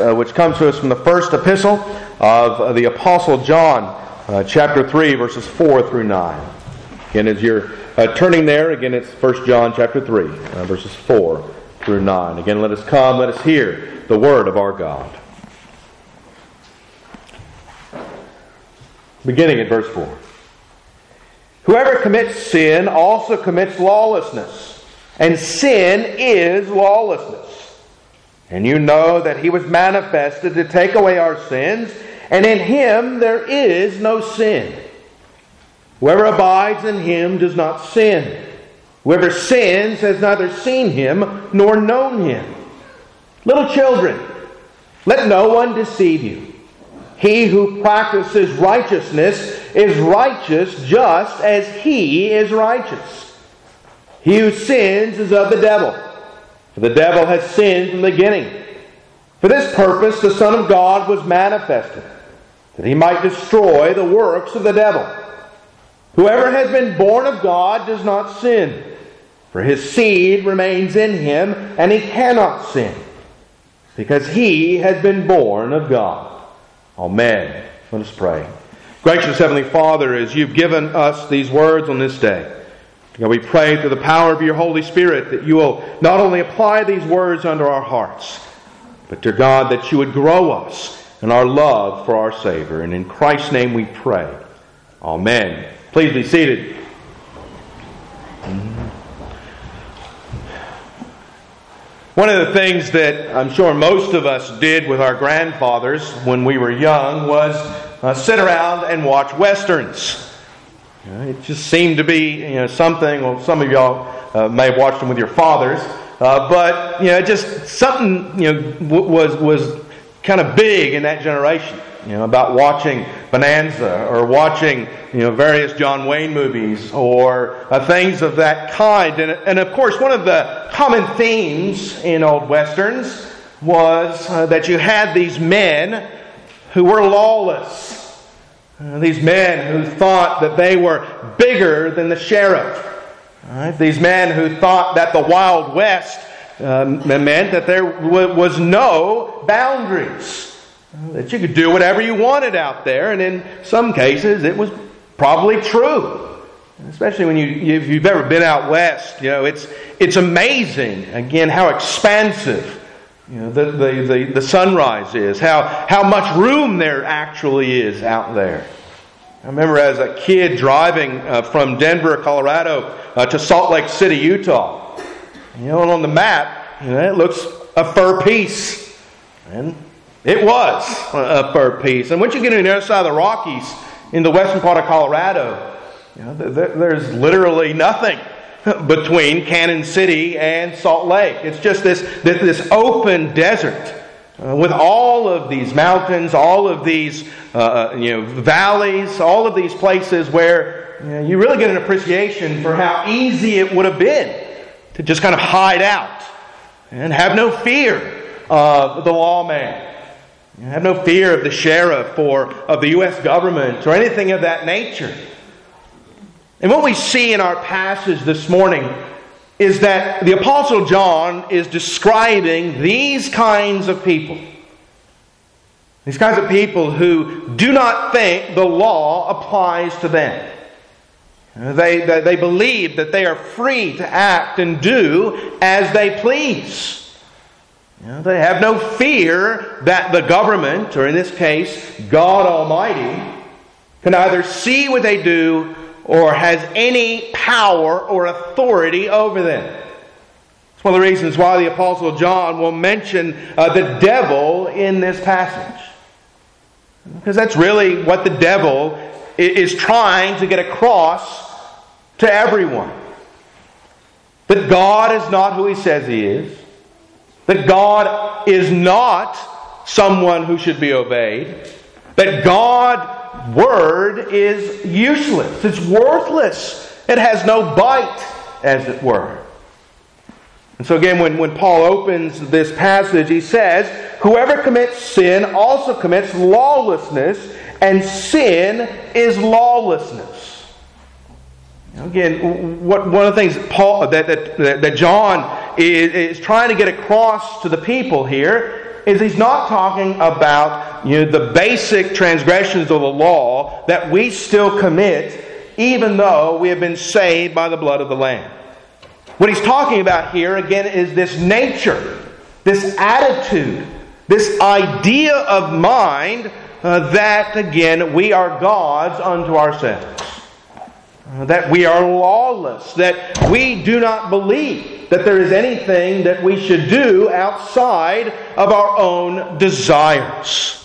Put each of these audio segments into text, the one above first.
uh, which comes to us from the first epistle of the Apostle John, uh, chapter 3, verses 4 through 9. Again, as you're uh, turning there, again, it's 1 John chapter 3, uh, verses 4 through 9. Again, let us come, let us hear the word of our God. Beginning at verse 4. Whoever commits sin also commits lawlessness, and sin is lawlessness. And you know that he was manifested to take away our sins, and in him there is no sin. Whoever abides in him does not sin. Whoever sins has neither seen him nor known him. Little children, let no one deceive you. He who practices righteousness is righteous just as he is righteous. He who sins is of the devil, for the devil has sinned from the beginning. For this purpose the Son of God was manifested, that he might destroy the works of the devil. Whoever has been born of God does not sin, for his seed remains in him, and he cannot sin, because he has been born of God. Amen. Let us pray. Gracious Heavenly Father, as you've given us these words on this day, we pray through the power of your Holy Spirit that you will not only apply these words under our hearts, but, dear God, that you would grow us in our love for our Savior. And in Christ's name we pray. Amen. Please be seated. One of the things that I'm sure most of us did with our grandfathers when we were young was uh, sit around and watch westerns. You know, it just seemed to be you know, something, well, some of y'all uh, may have watched them with your fathers, uh, but you know, just something you know, w- was, was kind of big in that generation you know, about watching Bonanza or watching, you know, various John Wayne movies or uh, things of that kind. And, and of course, one of the common themes in old westerns was uh, that you had these men who were lawless. Uh, these men who thought that they were bigger than the sheriff. Right? These men who thought that the Wild West uh, meant that there w- was no boundaries that you could do whatever you wanted out there, and in some cases it was probably true. Especially when you, if you've ever been out west, you know, it's, it's amazing, again, how expansive you know, the, the, the, the sunrise is, how, how much room there actually is out there. I remember as a kid driving uh, from Denver, Colorado uh, to Salt Lake City, Utah. You know, and on the map, you know, it looks a fur piece. And it was a fur piece. And once you get on the other side of the Rockies, in the western part of Colorado, you know, there's literally nothing between Cannon City and Salt Lake. It's just this, this open desert. Uh, with all of these mountains, all of these uh, uh, you know, valleys, all of these places where you, know, you really get an appreciation for how easy it would have been to just kind of hide out and have no fear of the lawman have no fear of the sheriff or of the U.S. government or anything of that nature. And what we see in our passage this morning is that the Apostle John is describing these kinds of people. These kinds of people who do not think the law applies to them. They, they, they believe that they are free to act and do as they please. You know, they have no fear that the government, or in this case, God Almighty, can either see what they do or has any power or authority over them. It's one of the reasons why the Apostle John will mention uh, the devil in this passage. Because that's really what the devil is trying to get across to everyone. That God is not who he says he is. That God is not someone who should be obeyed. That God's word is useless. It's worthless. It has no bite, as it were. And so, again, when, when Paul opens this passage, he says, Whoever commits sin also commits lawlessness, and sin is lawlessness. Again, what, one of the things Paul, that, that, that John is, is trying to get across to the people here is he's not talking about you know, the basic transgressions of the law that we still commit even though we have been saved by the blood of the Lamb. What he's talking about here, again, is this nature, this attitude, this idea of mind uh, that, again, we are gods unto ourselves. That we are lawless, that we do not believe that there is anything that we should do outside of our own desires.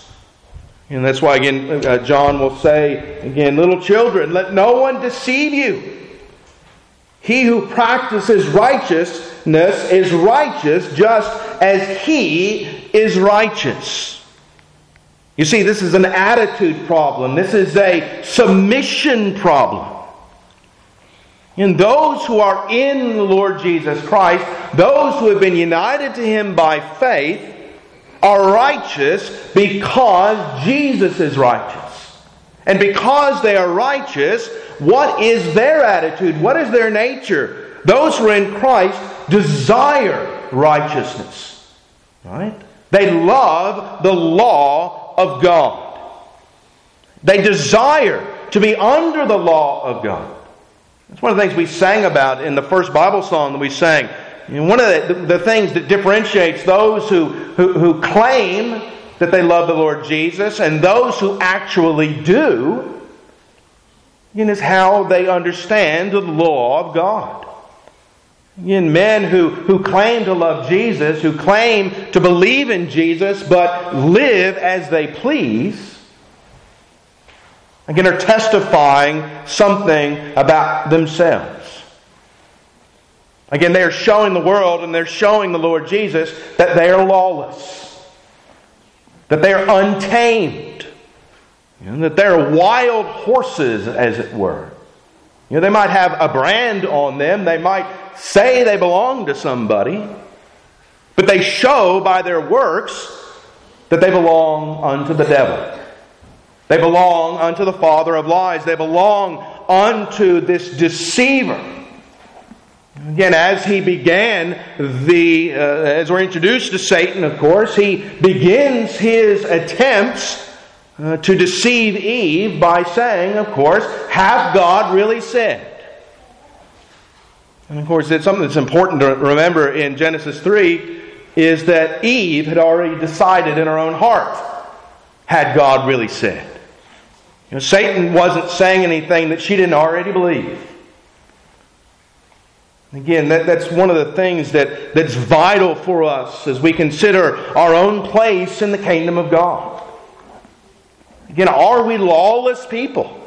And that's why, again, uh, John will say, again, little children, let no one deceive you. He who practices righteousness is righteous just as he is righteous. You see, this is an attitude problem. This is a submission problem. And those who are in the Lord Jesus Christ, those who have been united to Him by faith, are righteous because Jesus is righteous. And because they are righteous, what is their attitude? What is their nature? Those who are in Christ desire righteousness. Right? They love the law of God. They desire to be under the law of God. That's one of the things we sang about in the first Bible song that we sang. One of the, the, things that differentiates those who, who, who claim that they love the Lord Jesus and those who actually do is how they understand the law of God. In men who, who claim to love Jesus, who claim to believe in Jesus, but live as they please, again, are testifying something about themselves. Again, they are showing the world and they're showing the Lord Jesus that they are lawless, that they are untamed, you know, that they're wild horses, as it were. You know, they might have a brand on them, they might say they belong to somebody, but they show by their works that they belong unto the devil. They belong unto the father of lies. They belong unto this deceiver. Again, as he began the, uh, as we're introduced to Satan, of course, he begins his attempts uh, to deceive Eve by saying, of course, have God really said? And of course, it's something that's important to remember in Genesis 3 is that Eve had already decided in her own heart, had God really said? You know, Satan wasn't saying anything that she didn't already believe. Again, that, that's one of the things that, that's vital for us as we consider our own place in the kingdom of God. Again, are we lawless people?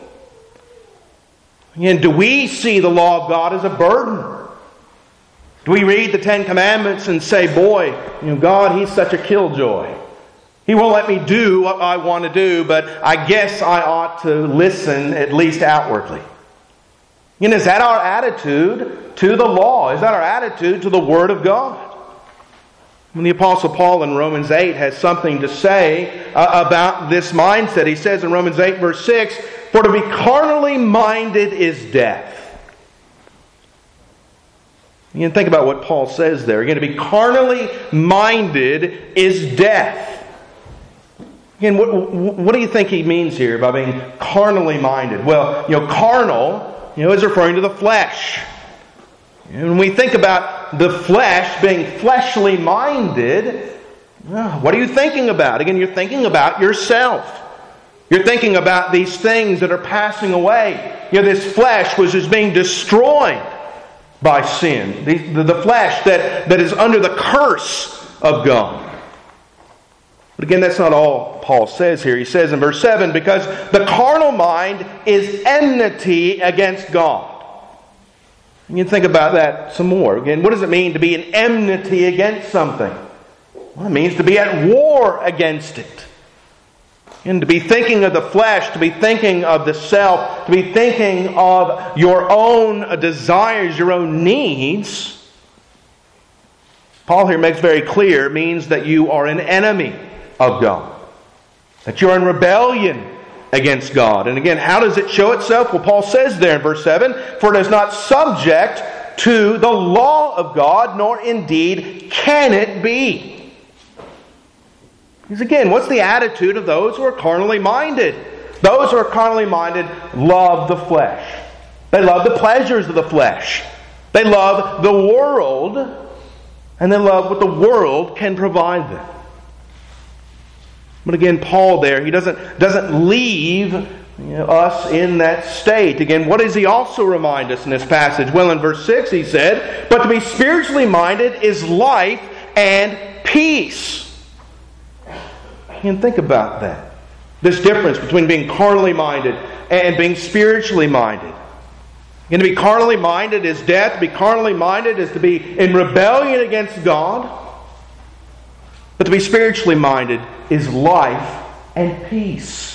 Again, do we see the law of God as a burden? Do we read the Ten Commandments and say, boy, you know, God, He's such a killjoy. He won't let me do what I want to do, but I guess I ought to listen at least outwardly. And is that our attitude to the law? Is that our attitude to the Word of God? When the Apostle Paul in Romans 8 has something to say uh, about this mindset, he says in Romans 8, verse 6 For to be carnally minded is death. You can think about what Paul says there. Again, to be carnally minded is death. Again, what, what do you think he means here by being carnally minded? Well, you know, carnal you know, is referring to the flesh. And when we think about the flesh being fleshly minded, what are you thinking about? Again, you're thinking about yourself. You're thinking about these things that are passing away. You know, this flesh was is being destroyed by sin. The, the, the flesh that, that is under the curse of God. But again, that's not all Paul says here. He says in verse 7 because the carnal mind is enmity against God. You can think about that some more. Again, what does it mean to be an enmity against something? Well, it means to be at war against it. And to be thinking of the flesh, to be thinking of the self, to be thinking of your own desires, your own needs. Paul here makes very clear means that you are an enemy of God. That you're in rebellion against God. And again, how does it show itself? Well, Paul says there in verse 7 For it is not subject to the law of God, nor indeed can it be. Because again, what's the attitude of those who are carnally minded? Those who are carnally minded love the flesh. They love the pleasures of the flesh. They love the world, and they love what the world can provide them. But again, Paul there, he doesn't, doesn't leave you know, us in that state. Again, what does he also remind us in this passage? Well, in verse 6, he said, But to be spiritually minded is life and peace. And think about that. This difference between being carnally minded and being spiritually minded. And to be carnally minded is death. To be carnally minded is to be in rebellion against God. But to be spiritually minded is life and peace.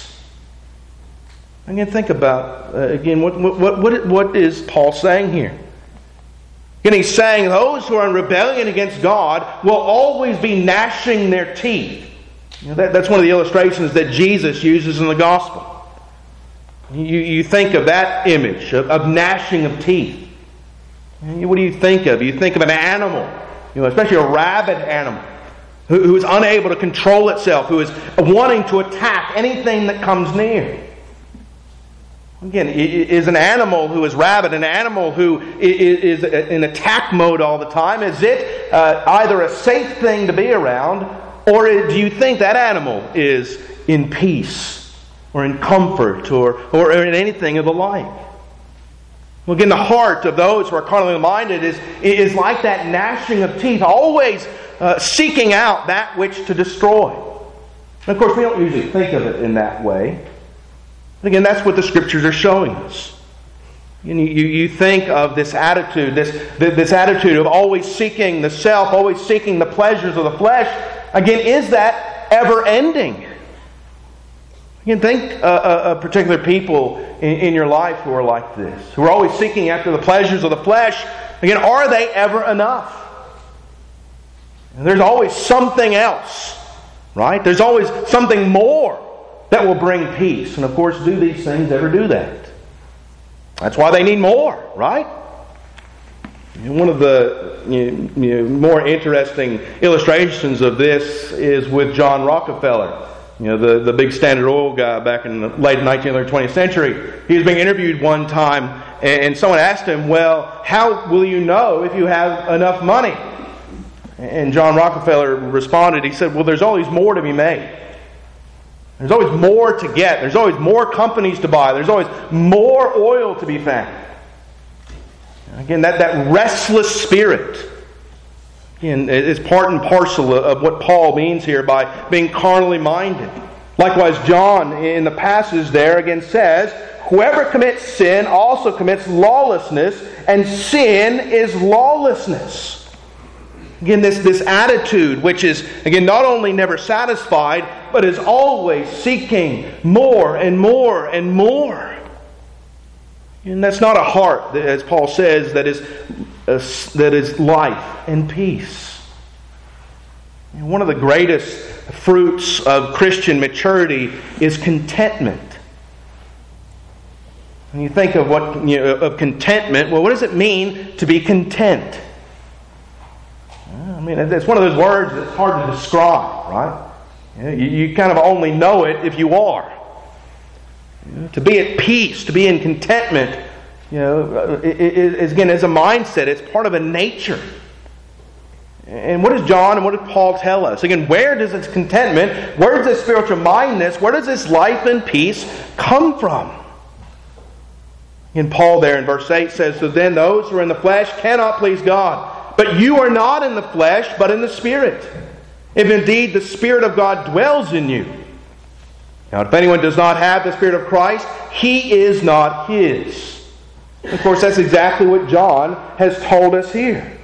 Again, think about, uh, again, what, what, what, what is Paul saying here? And he's saying those who are in rebellion against God will always be gnashing their teeth. You know, that, that's one of the illustrations that Jesus uses in the gospel. You, you think of that image of, of gnashing of teeth. What do you think of? You think of an animal, you know, especially a rabid animal, who, who is unable to control itself, who is wanting to attack anything that comes near. Again, is an animal who is rabid, an animal who is in attack mode all the time, is it uh, either a safe thing to be around, or do you think that animal is in peace? or in comfort or, or in anything of the like. Well, again, the heart of those who are carnally minded is, is like that gnashing of teeth, always uh, seeking out that which to destroy. And of course, we don't usually think of it in that way. But again, that's what the scriptures are showing us. You, you, you think of this attitude, this, this attitude of always seeking the self, always seeking the pleasures of the flesh. Again, is that ever ending? You can think of uh, uh, particular people in, in your life who are like this, who are always seeking after the pleasures of the flesh. Again, are they ever enough? And there's always something else, right? There's always something more that will bring peace. And of course, do these things ever do that? That's why they need more, right? One of the you know, more interesting illustrations of this is with John Rockefeller. You know, the, the big Standard Oil guy back in the late 19th or 20th century. He was being interviewed one time, and someone asked him, Well, how will you know if you have enough money? And John Rockefeller responded, He said, Well, there's always more to be made. There's always more to get. There's always more companies to buy. There's always more oil to be found. Again, that, that restless spirit and it's part and parcel of what Paul means here by being carnally minded. Likewise, John in the passage there again says, Whoever commits sin also commits lawlessness, and sin is lawlessness. Again, this, this attitude, which is, again, not only never satisfied, but is always seeking more and more and more. And that's not a heart, that, as Paul says, that is uh, that is life and peace. And one of the greatest fruits of Christian maturity is contentment. When you think of what you know, of contentment, well, what does it mean to be content? I mean, it's one of those words that's hard to describe, right? You, you kind of only know it if you are. You know, to be at peace, to be in contentment, you know, again, as a mindset, it's part of a nature. And what does John and what does Paul tell us? Again, where does this contentment, where does this spiritual mindness, where does this life and peace come from? In Paul there in verse 8 says, So then those who are in the flesh cannot please God. But you are not in the flesh, but in the Spirit. If indeed the Spirit of God dwells in you. Now, if anyone does not have the Spirit of Christ, he is not his. Of course, that's exactly what John has told us here.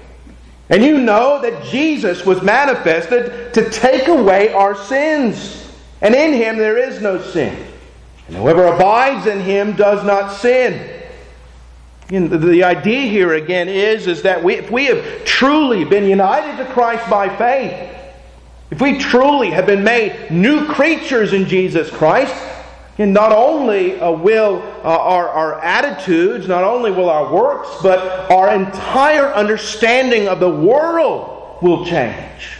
And you know that Jesus was manifested to take away our sins. And in him there is no sin. And whoever abides in him does not sin. And the idea here again is, is that we, if we have truly been united to Christ by faith, if we truly have been made new creatures in Jesus Christ, and not only uh, will uh, our, our attitudes, not only will our works, but our entire understanding of the world will change.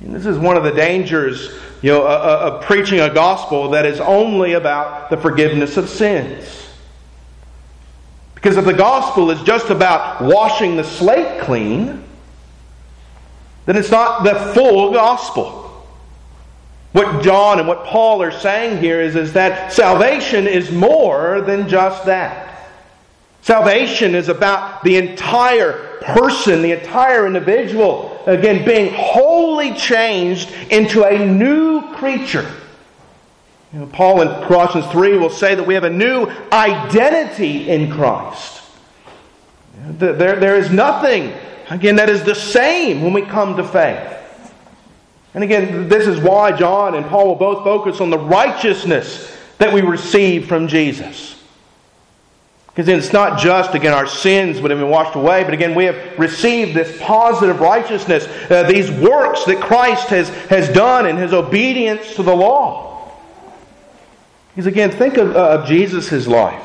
And this is one of the dangers you know, of preaching a gospel that is only about the forgiveness of sins. Because if the gospel is just about washing the slate clean, then it's not the full gospel. What John and what Paul are saying here is, is that salvation is more than just that. Salvation is about the entire person, the entire individual, again, being wholly changed into a new creature. You know, Paul in Colossians 3 will say that we have a new identity in Christ. There, there is nothing, again, that is the same when we come to faith. And again, this is why John and Paul will both focus on the righteousness that we receive from Jesus. Because it's not just, again, our sins would have been washed away, but again, we have received this positive righteousness, uh, these works that Christ has, has done in his obedience to the law. Because again, think of, uh, of Jesus' life.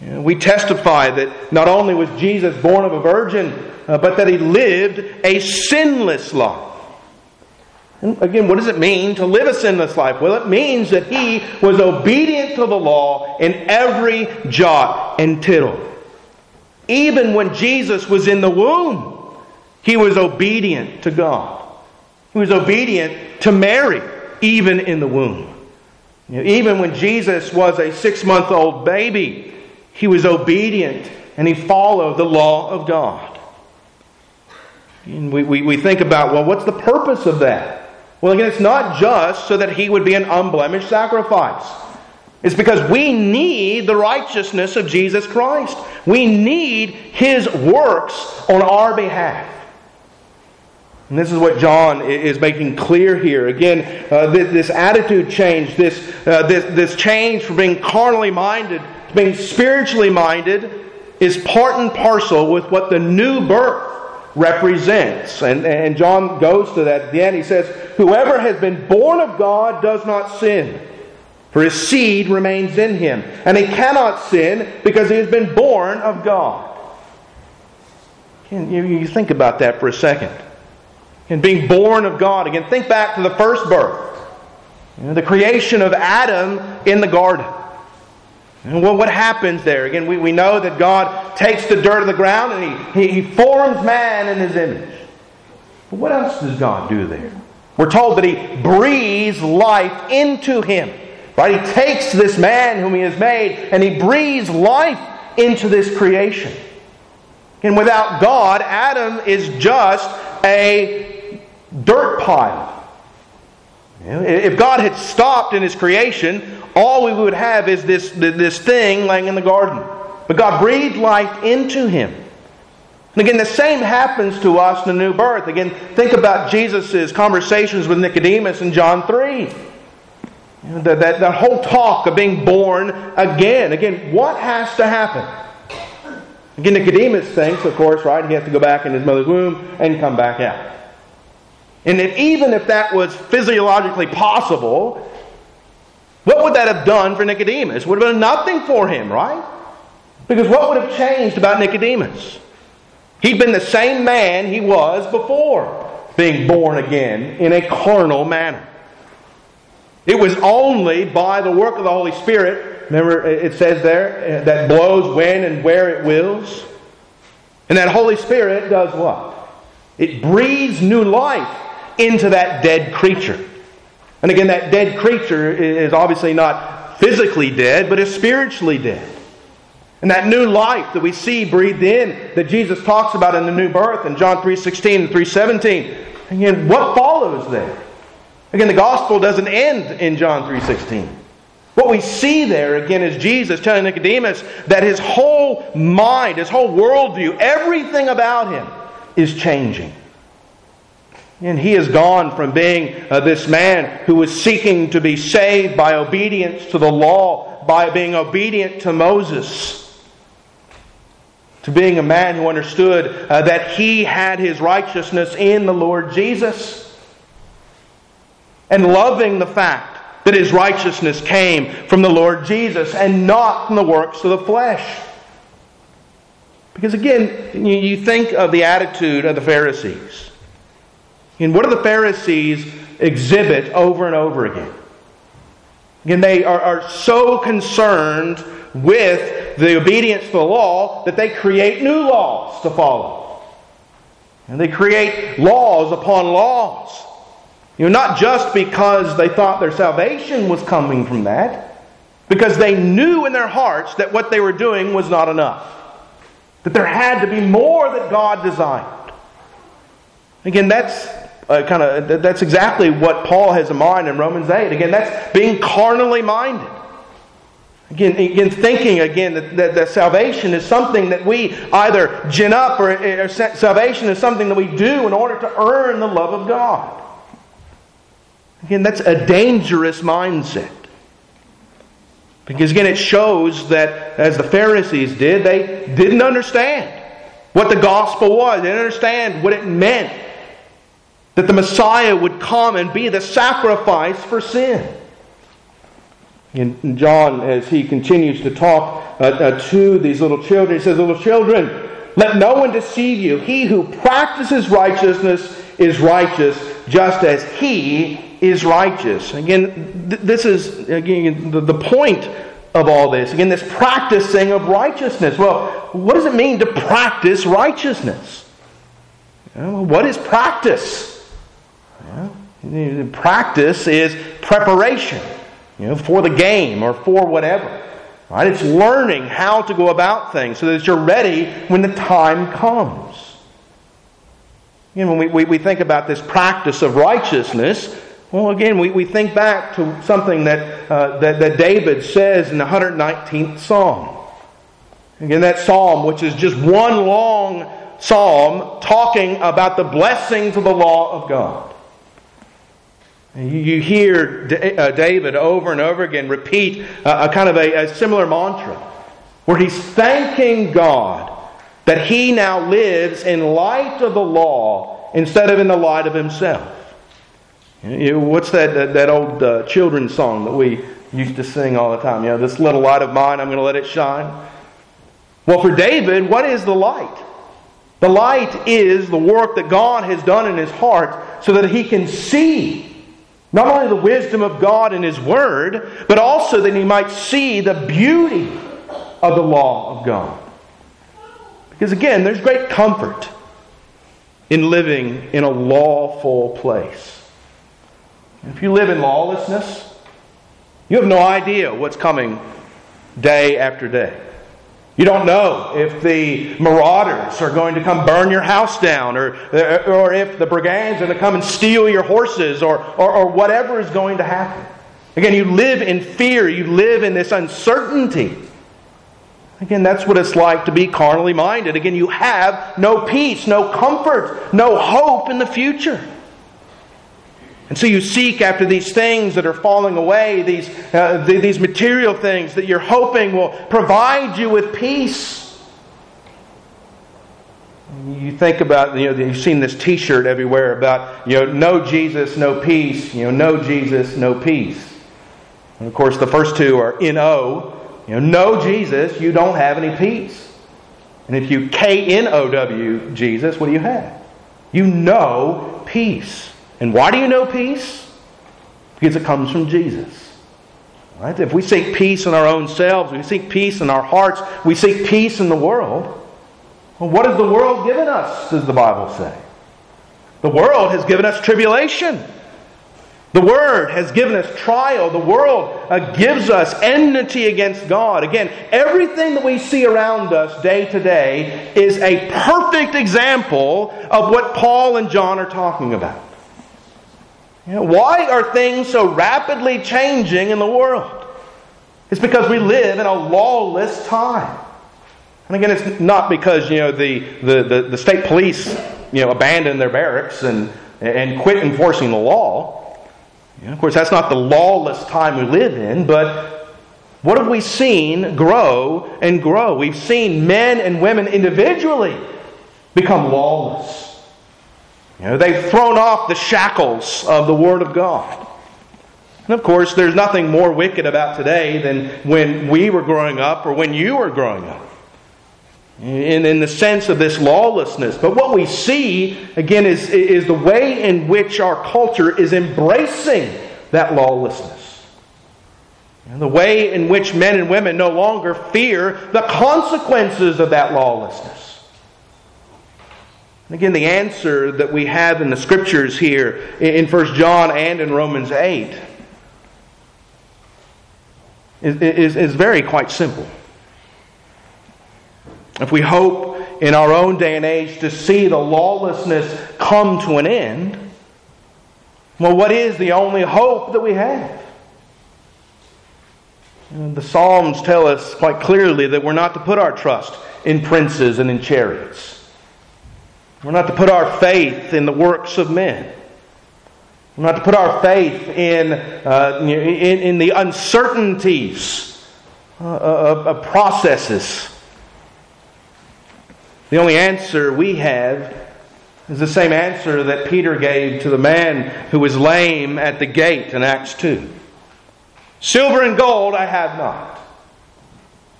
You know, we testify that not only was Jesus born of a virgin, uh, but that he lived a sinless life. And again, what does it mean to live a sinless life? Well, it means that he was obedient to the law in every jot and tittle. Even when Jesus was in the womb, he was obedient to God. He was obedient to Mary, even in the womb. Even when Jesus was a six month old baby, he was obedient and he followed the law of God. And we, we, we think about, well, what's the purpose of that? Well, again, it's not just so that he would be an unblemished sacrifice. It's because we need the righteousness of Jesus Christ. We need his works on our behalf. And this is what John is making clear here. Again, uh, this, this, attitude change, this, uh, this, this change from being carnally minded to being spiritually minded, is part and parcel with what the new birth represents. And, and John goes to that at the end. He says, Whoever has been born of God does not sin, for his seed remains in him. And he cannot sin because he has been born of God. Can you, you think about that for a second. And being born of God. Again, think back to the first birth. You know, the creation of Adam in the garden. And well, what happens there? Again, we, we know that God takes the dirt of the ground and he, he, he forms man in his image. But what else does God do there? We're told that he breathes life into him. Right? He takes this man whom he has made and he breathes life into this creation. And without God, Adam is just a dirt pile. If God had stopped in his creation, all we would have is this, this thing laying in the garden. But God breathed life into him. And again, the same happens to us in the new birth. Again, think about Jesus' conversations with Nicodemus in John 3. You know, that, that, that whole talk of being born again. Again, what has to happen? Again, Nicodemus thinks, of course, right, he has to go back in his mother's womb and come back out. And if, even if that was physiologically possible, what would that have done for Nicodemus? Would have been nothing for him, right? Because what would have changed about Nicodemus? He'd been the same man he was before being born again in a carnal manner. It was only by the work of the Holy Spirit, remember it says there, uh, that blows when and where it wills. And that Holy Spirit does what? It breathes new life into that dead creature. And again, that dead creature is obviously not physically dead, but is spiritually dead. And that new life that we see breathed in that Jesus talks about in the new birth in John 3.16 and 3.17. Again, what follows there? Again, the gospel doesn't end in John 3.16. What we see there, again, is Jesus telling Nicodemus that his whole mind, his whole worldview, everything about him is changing. And he has gone from being uh, this man who was seeking to be saved by obedience to the law, by being obedient to Moses, to being a man who understood uh, that he had his righteousness in the Lord Jesus, and loving the fact that his righteousness came from the Lord Jesus and not from the works of the flesh. Because again, you think of the attitude of the Pharisees. And what do the Pharisees exhibit over and over again? Again, they are, are so concerned with the obedience to the law that they create new laws to follow. And they create laws upon laws. You know, not just because they thought their salvation was coming from that, because they knew in their hearts that what they were doing was not enough. That there had to be more that God designed. Again, that's uh, kind of that's exactly what Paul has in mind in Romans 8. Again, that's being carnally minded. Again, again thinking again that, that, that salvation is something that we either gin up or, or salvation is something that we do in order to earn the love of God. Again, that's a dangerous mindset. Because again, it shows that, as the Pharisees did, they didn't understand what the gospel was. They didn't understand what it meant that the Messiah would come and be the sacrifice for sin. And John, as he continues to talk uh, uh, to these little children, he says, Little children, let no one deceive you. He who practices righteousness is righteous, just as he is righteous. Again, th- this is again the, the point of all this. Again, this practicing of righteousness. Well, what does it mean to practice righteousness? what is practice? Practice is preparation, you know, for the game or for whatever. Right? It's learning how to go about things so that you're ready when the time comes. You know, when we, we, we think about this practice of righteousness, well, again, we, we think back to something that, uh, that, that David says in the 119th Psalm. Again, that psalm, which is just one long psalm talking about the blessings of the law of God. You hear uh, David over and over again repeat a kind of a, a similar mantra where he's thanking God that he now lives in light of the law instead of in the light of himself. What's that, that, old uh, children's song that we used to sing all the time? You know, this little light of mine, I'm going to let it shine. Well, for David, what is the light? The light is the work that God has done in his heart so that he can see not only the wisdom of God in His Word, but also that he might see the beauty of the law of God. Because again, there's great comfort in living in a lawful place. If you live in lawlessness, you have no idea what's coming day after day. You don't know if the marauders are going to come burn your house down, or, or if the brigands are going to come and steal your horses, or, or, or whatever is going to happen. Again, you live in fear, you live in this uncertainty. Again, that's what it's like to be carnally minded. Again, you have no peace, no comfort, no hope in the future. And so you seek after these things that are falling away, these, uh, these material things that you're hoping will provide you with peace. You think about, you know, you've seen this t shirt everywhere about, you know, no Jesus, no peace, you know, no Jesus, no peace. And of course, the first two are N-O. You know, no Jesus, you don't have any peace. And if you K N O W Jesus, what do you have? You know peace. And why do you know peace? Because it comes from Jesus. Right? If we seek peace in our own selves, we seek peace in our hearts, we seek peace in the world. Well, what has the world given us, does the Bible say? The world has given us tribulation. The Word has given us trial. The world uh, gives us enmity against God. Again, everything that we see around us day to day is a perfect example of what Paul and John are talking about. You know, why are things so rapidly changing in the world? It's because we live in a lawless time. And again, it's not because you know the, the, the, the state police you know abandoned their barracks and, and quit enforcing the law. You know, of course, that's not the lawless time we live in, but what have we seen grow and grow? We've seen men and women individually become lawless. You know, they've thrown off the shackles of the Word of God. And of course, there's nothing more wicked about today than when we were growing up or when you were growing up. in, in the sense of this lawlessness. But what we see, again, is, is the way in which our culture is embracing that lawlessness. And the way in which men and women no longer fear the consequences of that lawlessness. Again, the answer that we have in the scriptures here in 1 John and in Romans 8 is, is, is very quite simple. If we hope in our own day and age to see the lawlessness come to an end, well, what is the only hope that we have? The Psalms tell us quite clearly that we're not to put our trust in princes and in chariots. We're not to put our faith in the works of men. We're not to put our faith in, uh, in, in, the uncertainties uh, of, of processes. The only answer we have is the same answer that Peter gave to the man who was lame at the gate in Acts 2. Silver and gold I have not.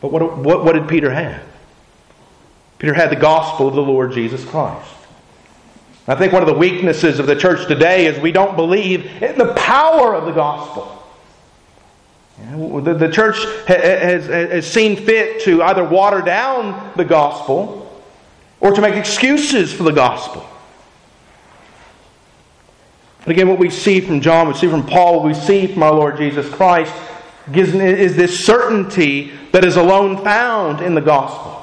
But what, what, what did Peter have? Peter had the gospel of the Lord Jesus Christ. I think one of the weaknesses of the church today is we don't believe in the power of the gospel. The church has, seen fit to either water down the gospel or to make excuses for the gospel. But again, what we see from John, what we see from Paul, what we see from our Lord Jesus Christ is this certainty that is alone found in the gospel.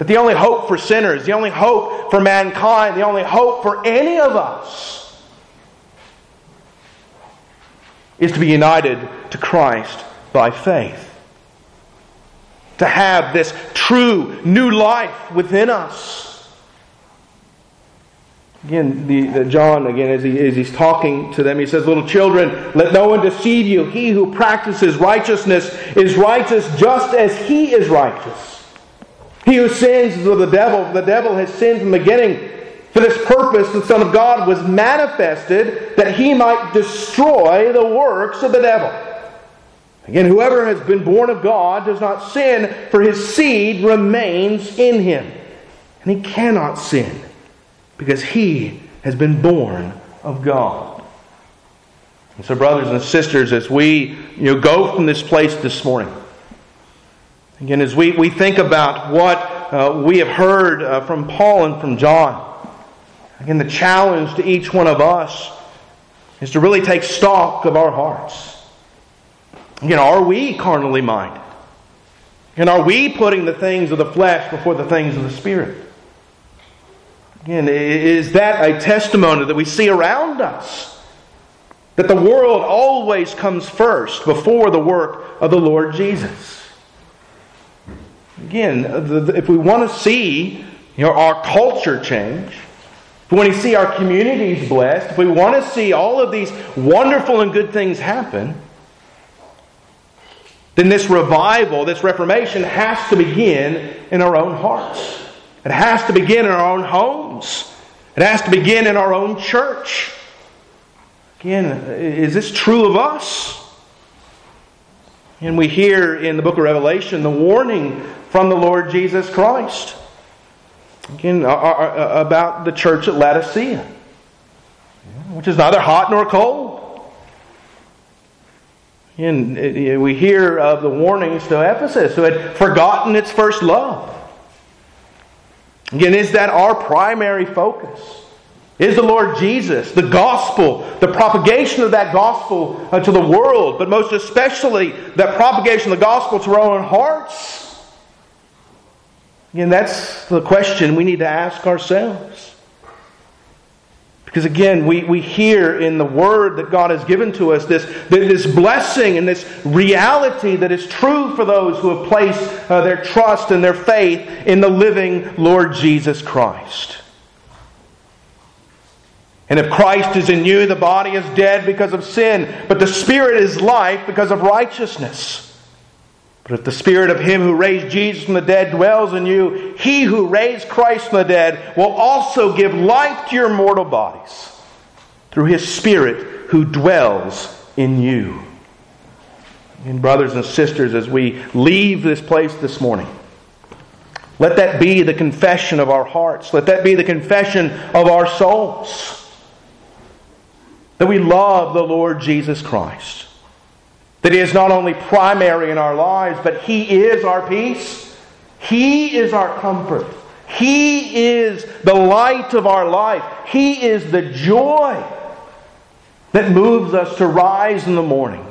That the only hope for sinners, the only hope for mankind, the only hope for any of us is to be united to Christ by faith. To have this true new life within us. Again, the, the John, again, as, he, as he's talking to them, he says, Little children, let no one deceive you. He who practices righteousness is righteous just as he is righteous. He who sins is of the devil. The devil has sinned from the beginning. For this purpose, the Son of God was manifested that he might destroy the works of the devil. Again, whoever has been born of God does not sin, for his seed remains in him. And he cannot sin because he has been born of God. And so, brothers and sisters, as we you know, go from this place this morning, Again, as we, we think about what uh, we have heard uh, from Paul and from John, again, the challenge to each one of us is to really take stock of our hearts. Again, are we carnally minded? And are we putting the things of the flesh before the things of the Spirit? Again, is that a testimony that we see around us? That the world always comes first before the work of the Lord Jesus. Again, if we want to see you know, our culture change, if we want to see our communities blessed, if we want to see all of these wonderful and good things happen, then this revival, this reformation has to begin in our own hearts. It has to begin in our own homes. It has to begin in our own church. Again, is this true of us? And we hear in the book of Revelation the warning from the Lord Jesus Christ. Again, uh, uh, uh, about the church at Laodicea, which is neither hot nor cold. And we hear of the warnings to Ephesus, who had forgotten its first love. Again, is that our primary focus? Is the Lord Jesus, the gospel, the propagation of that gospel to the world, but most especially that propagation of the gospel to our own hearts? Again, that's the question we need to ask ourselves. Because again, we, we hear in the word that God has given to us this, this blessing and this reality that is true for those who have placed uh, their trust and their faith in the living Lord Jesus Christ. And if Christ is in you, the body is dead because of sin, but the spirit is life because of righteousness. But if the spirit of him who raised Jesus from the dead dwells in you, he who raised Christ from the dead will also give life to your mortal bodies through his spirit who dwells in you. And brothers and sisters, as we leave this place this morning, Let that be the confession of our hearts. Let that be the confession of our souls. That we love the Lord Jesus Christ. That He is not only primary in our lives, but He is our peace. He is our comfort. He is the light of our life. He is the joy that moves us to rise in the morning.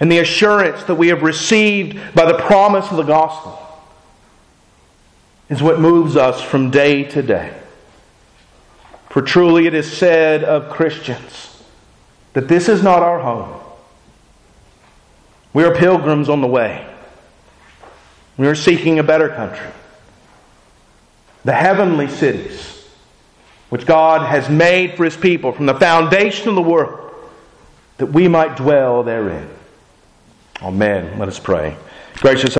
And the assurance that we have received by the promise of the gospel is what moves us from day to day. For truly it is said of Christians that this is not our home. We are pilgrims on the way. We are seeking a better country. The heavenly cities, which God has made for His people from the foundation of the world, that we might dwell therein. Amen. Let us pray. Gracious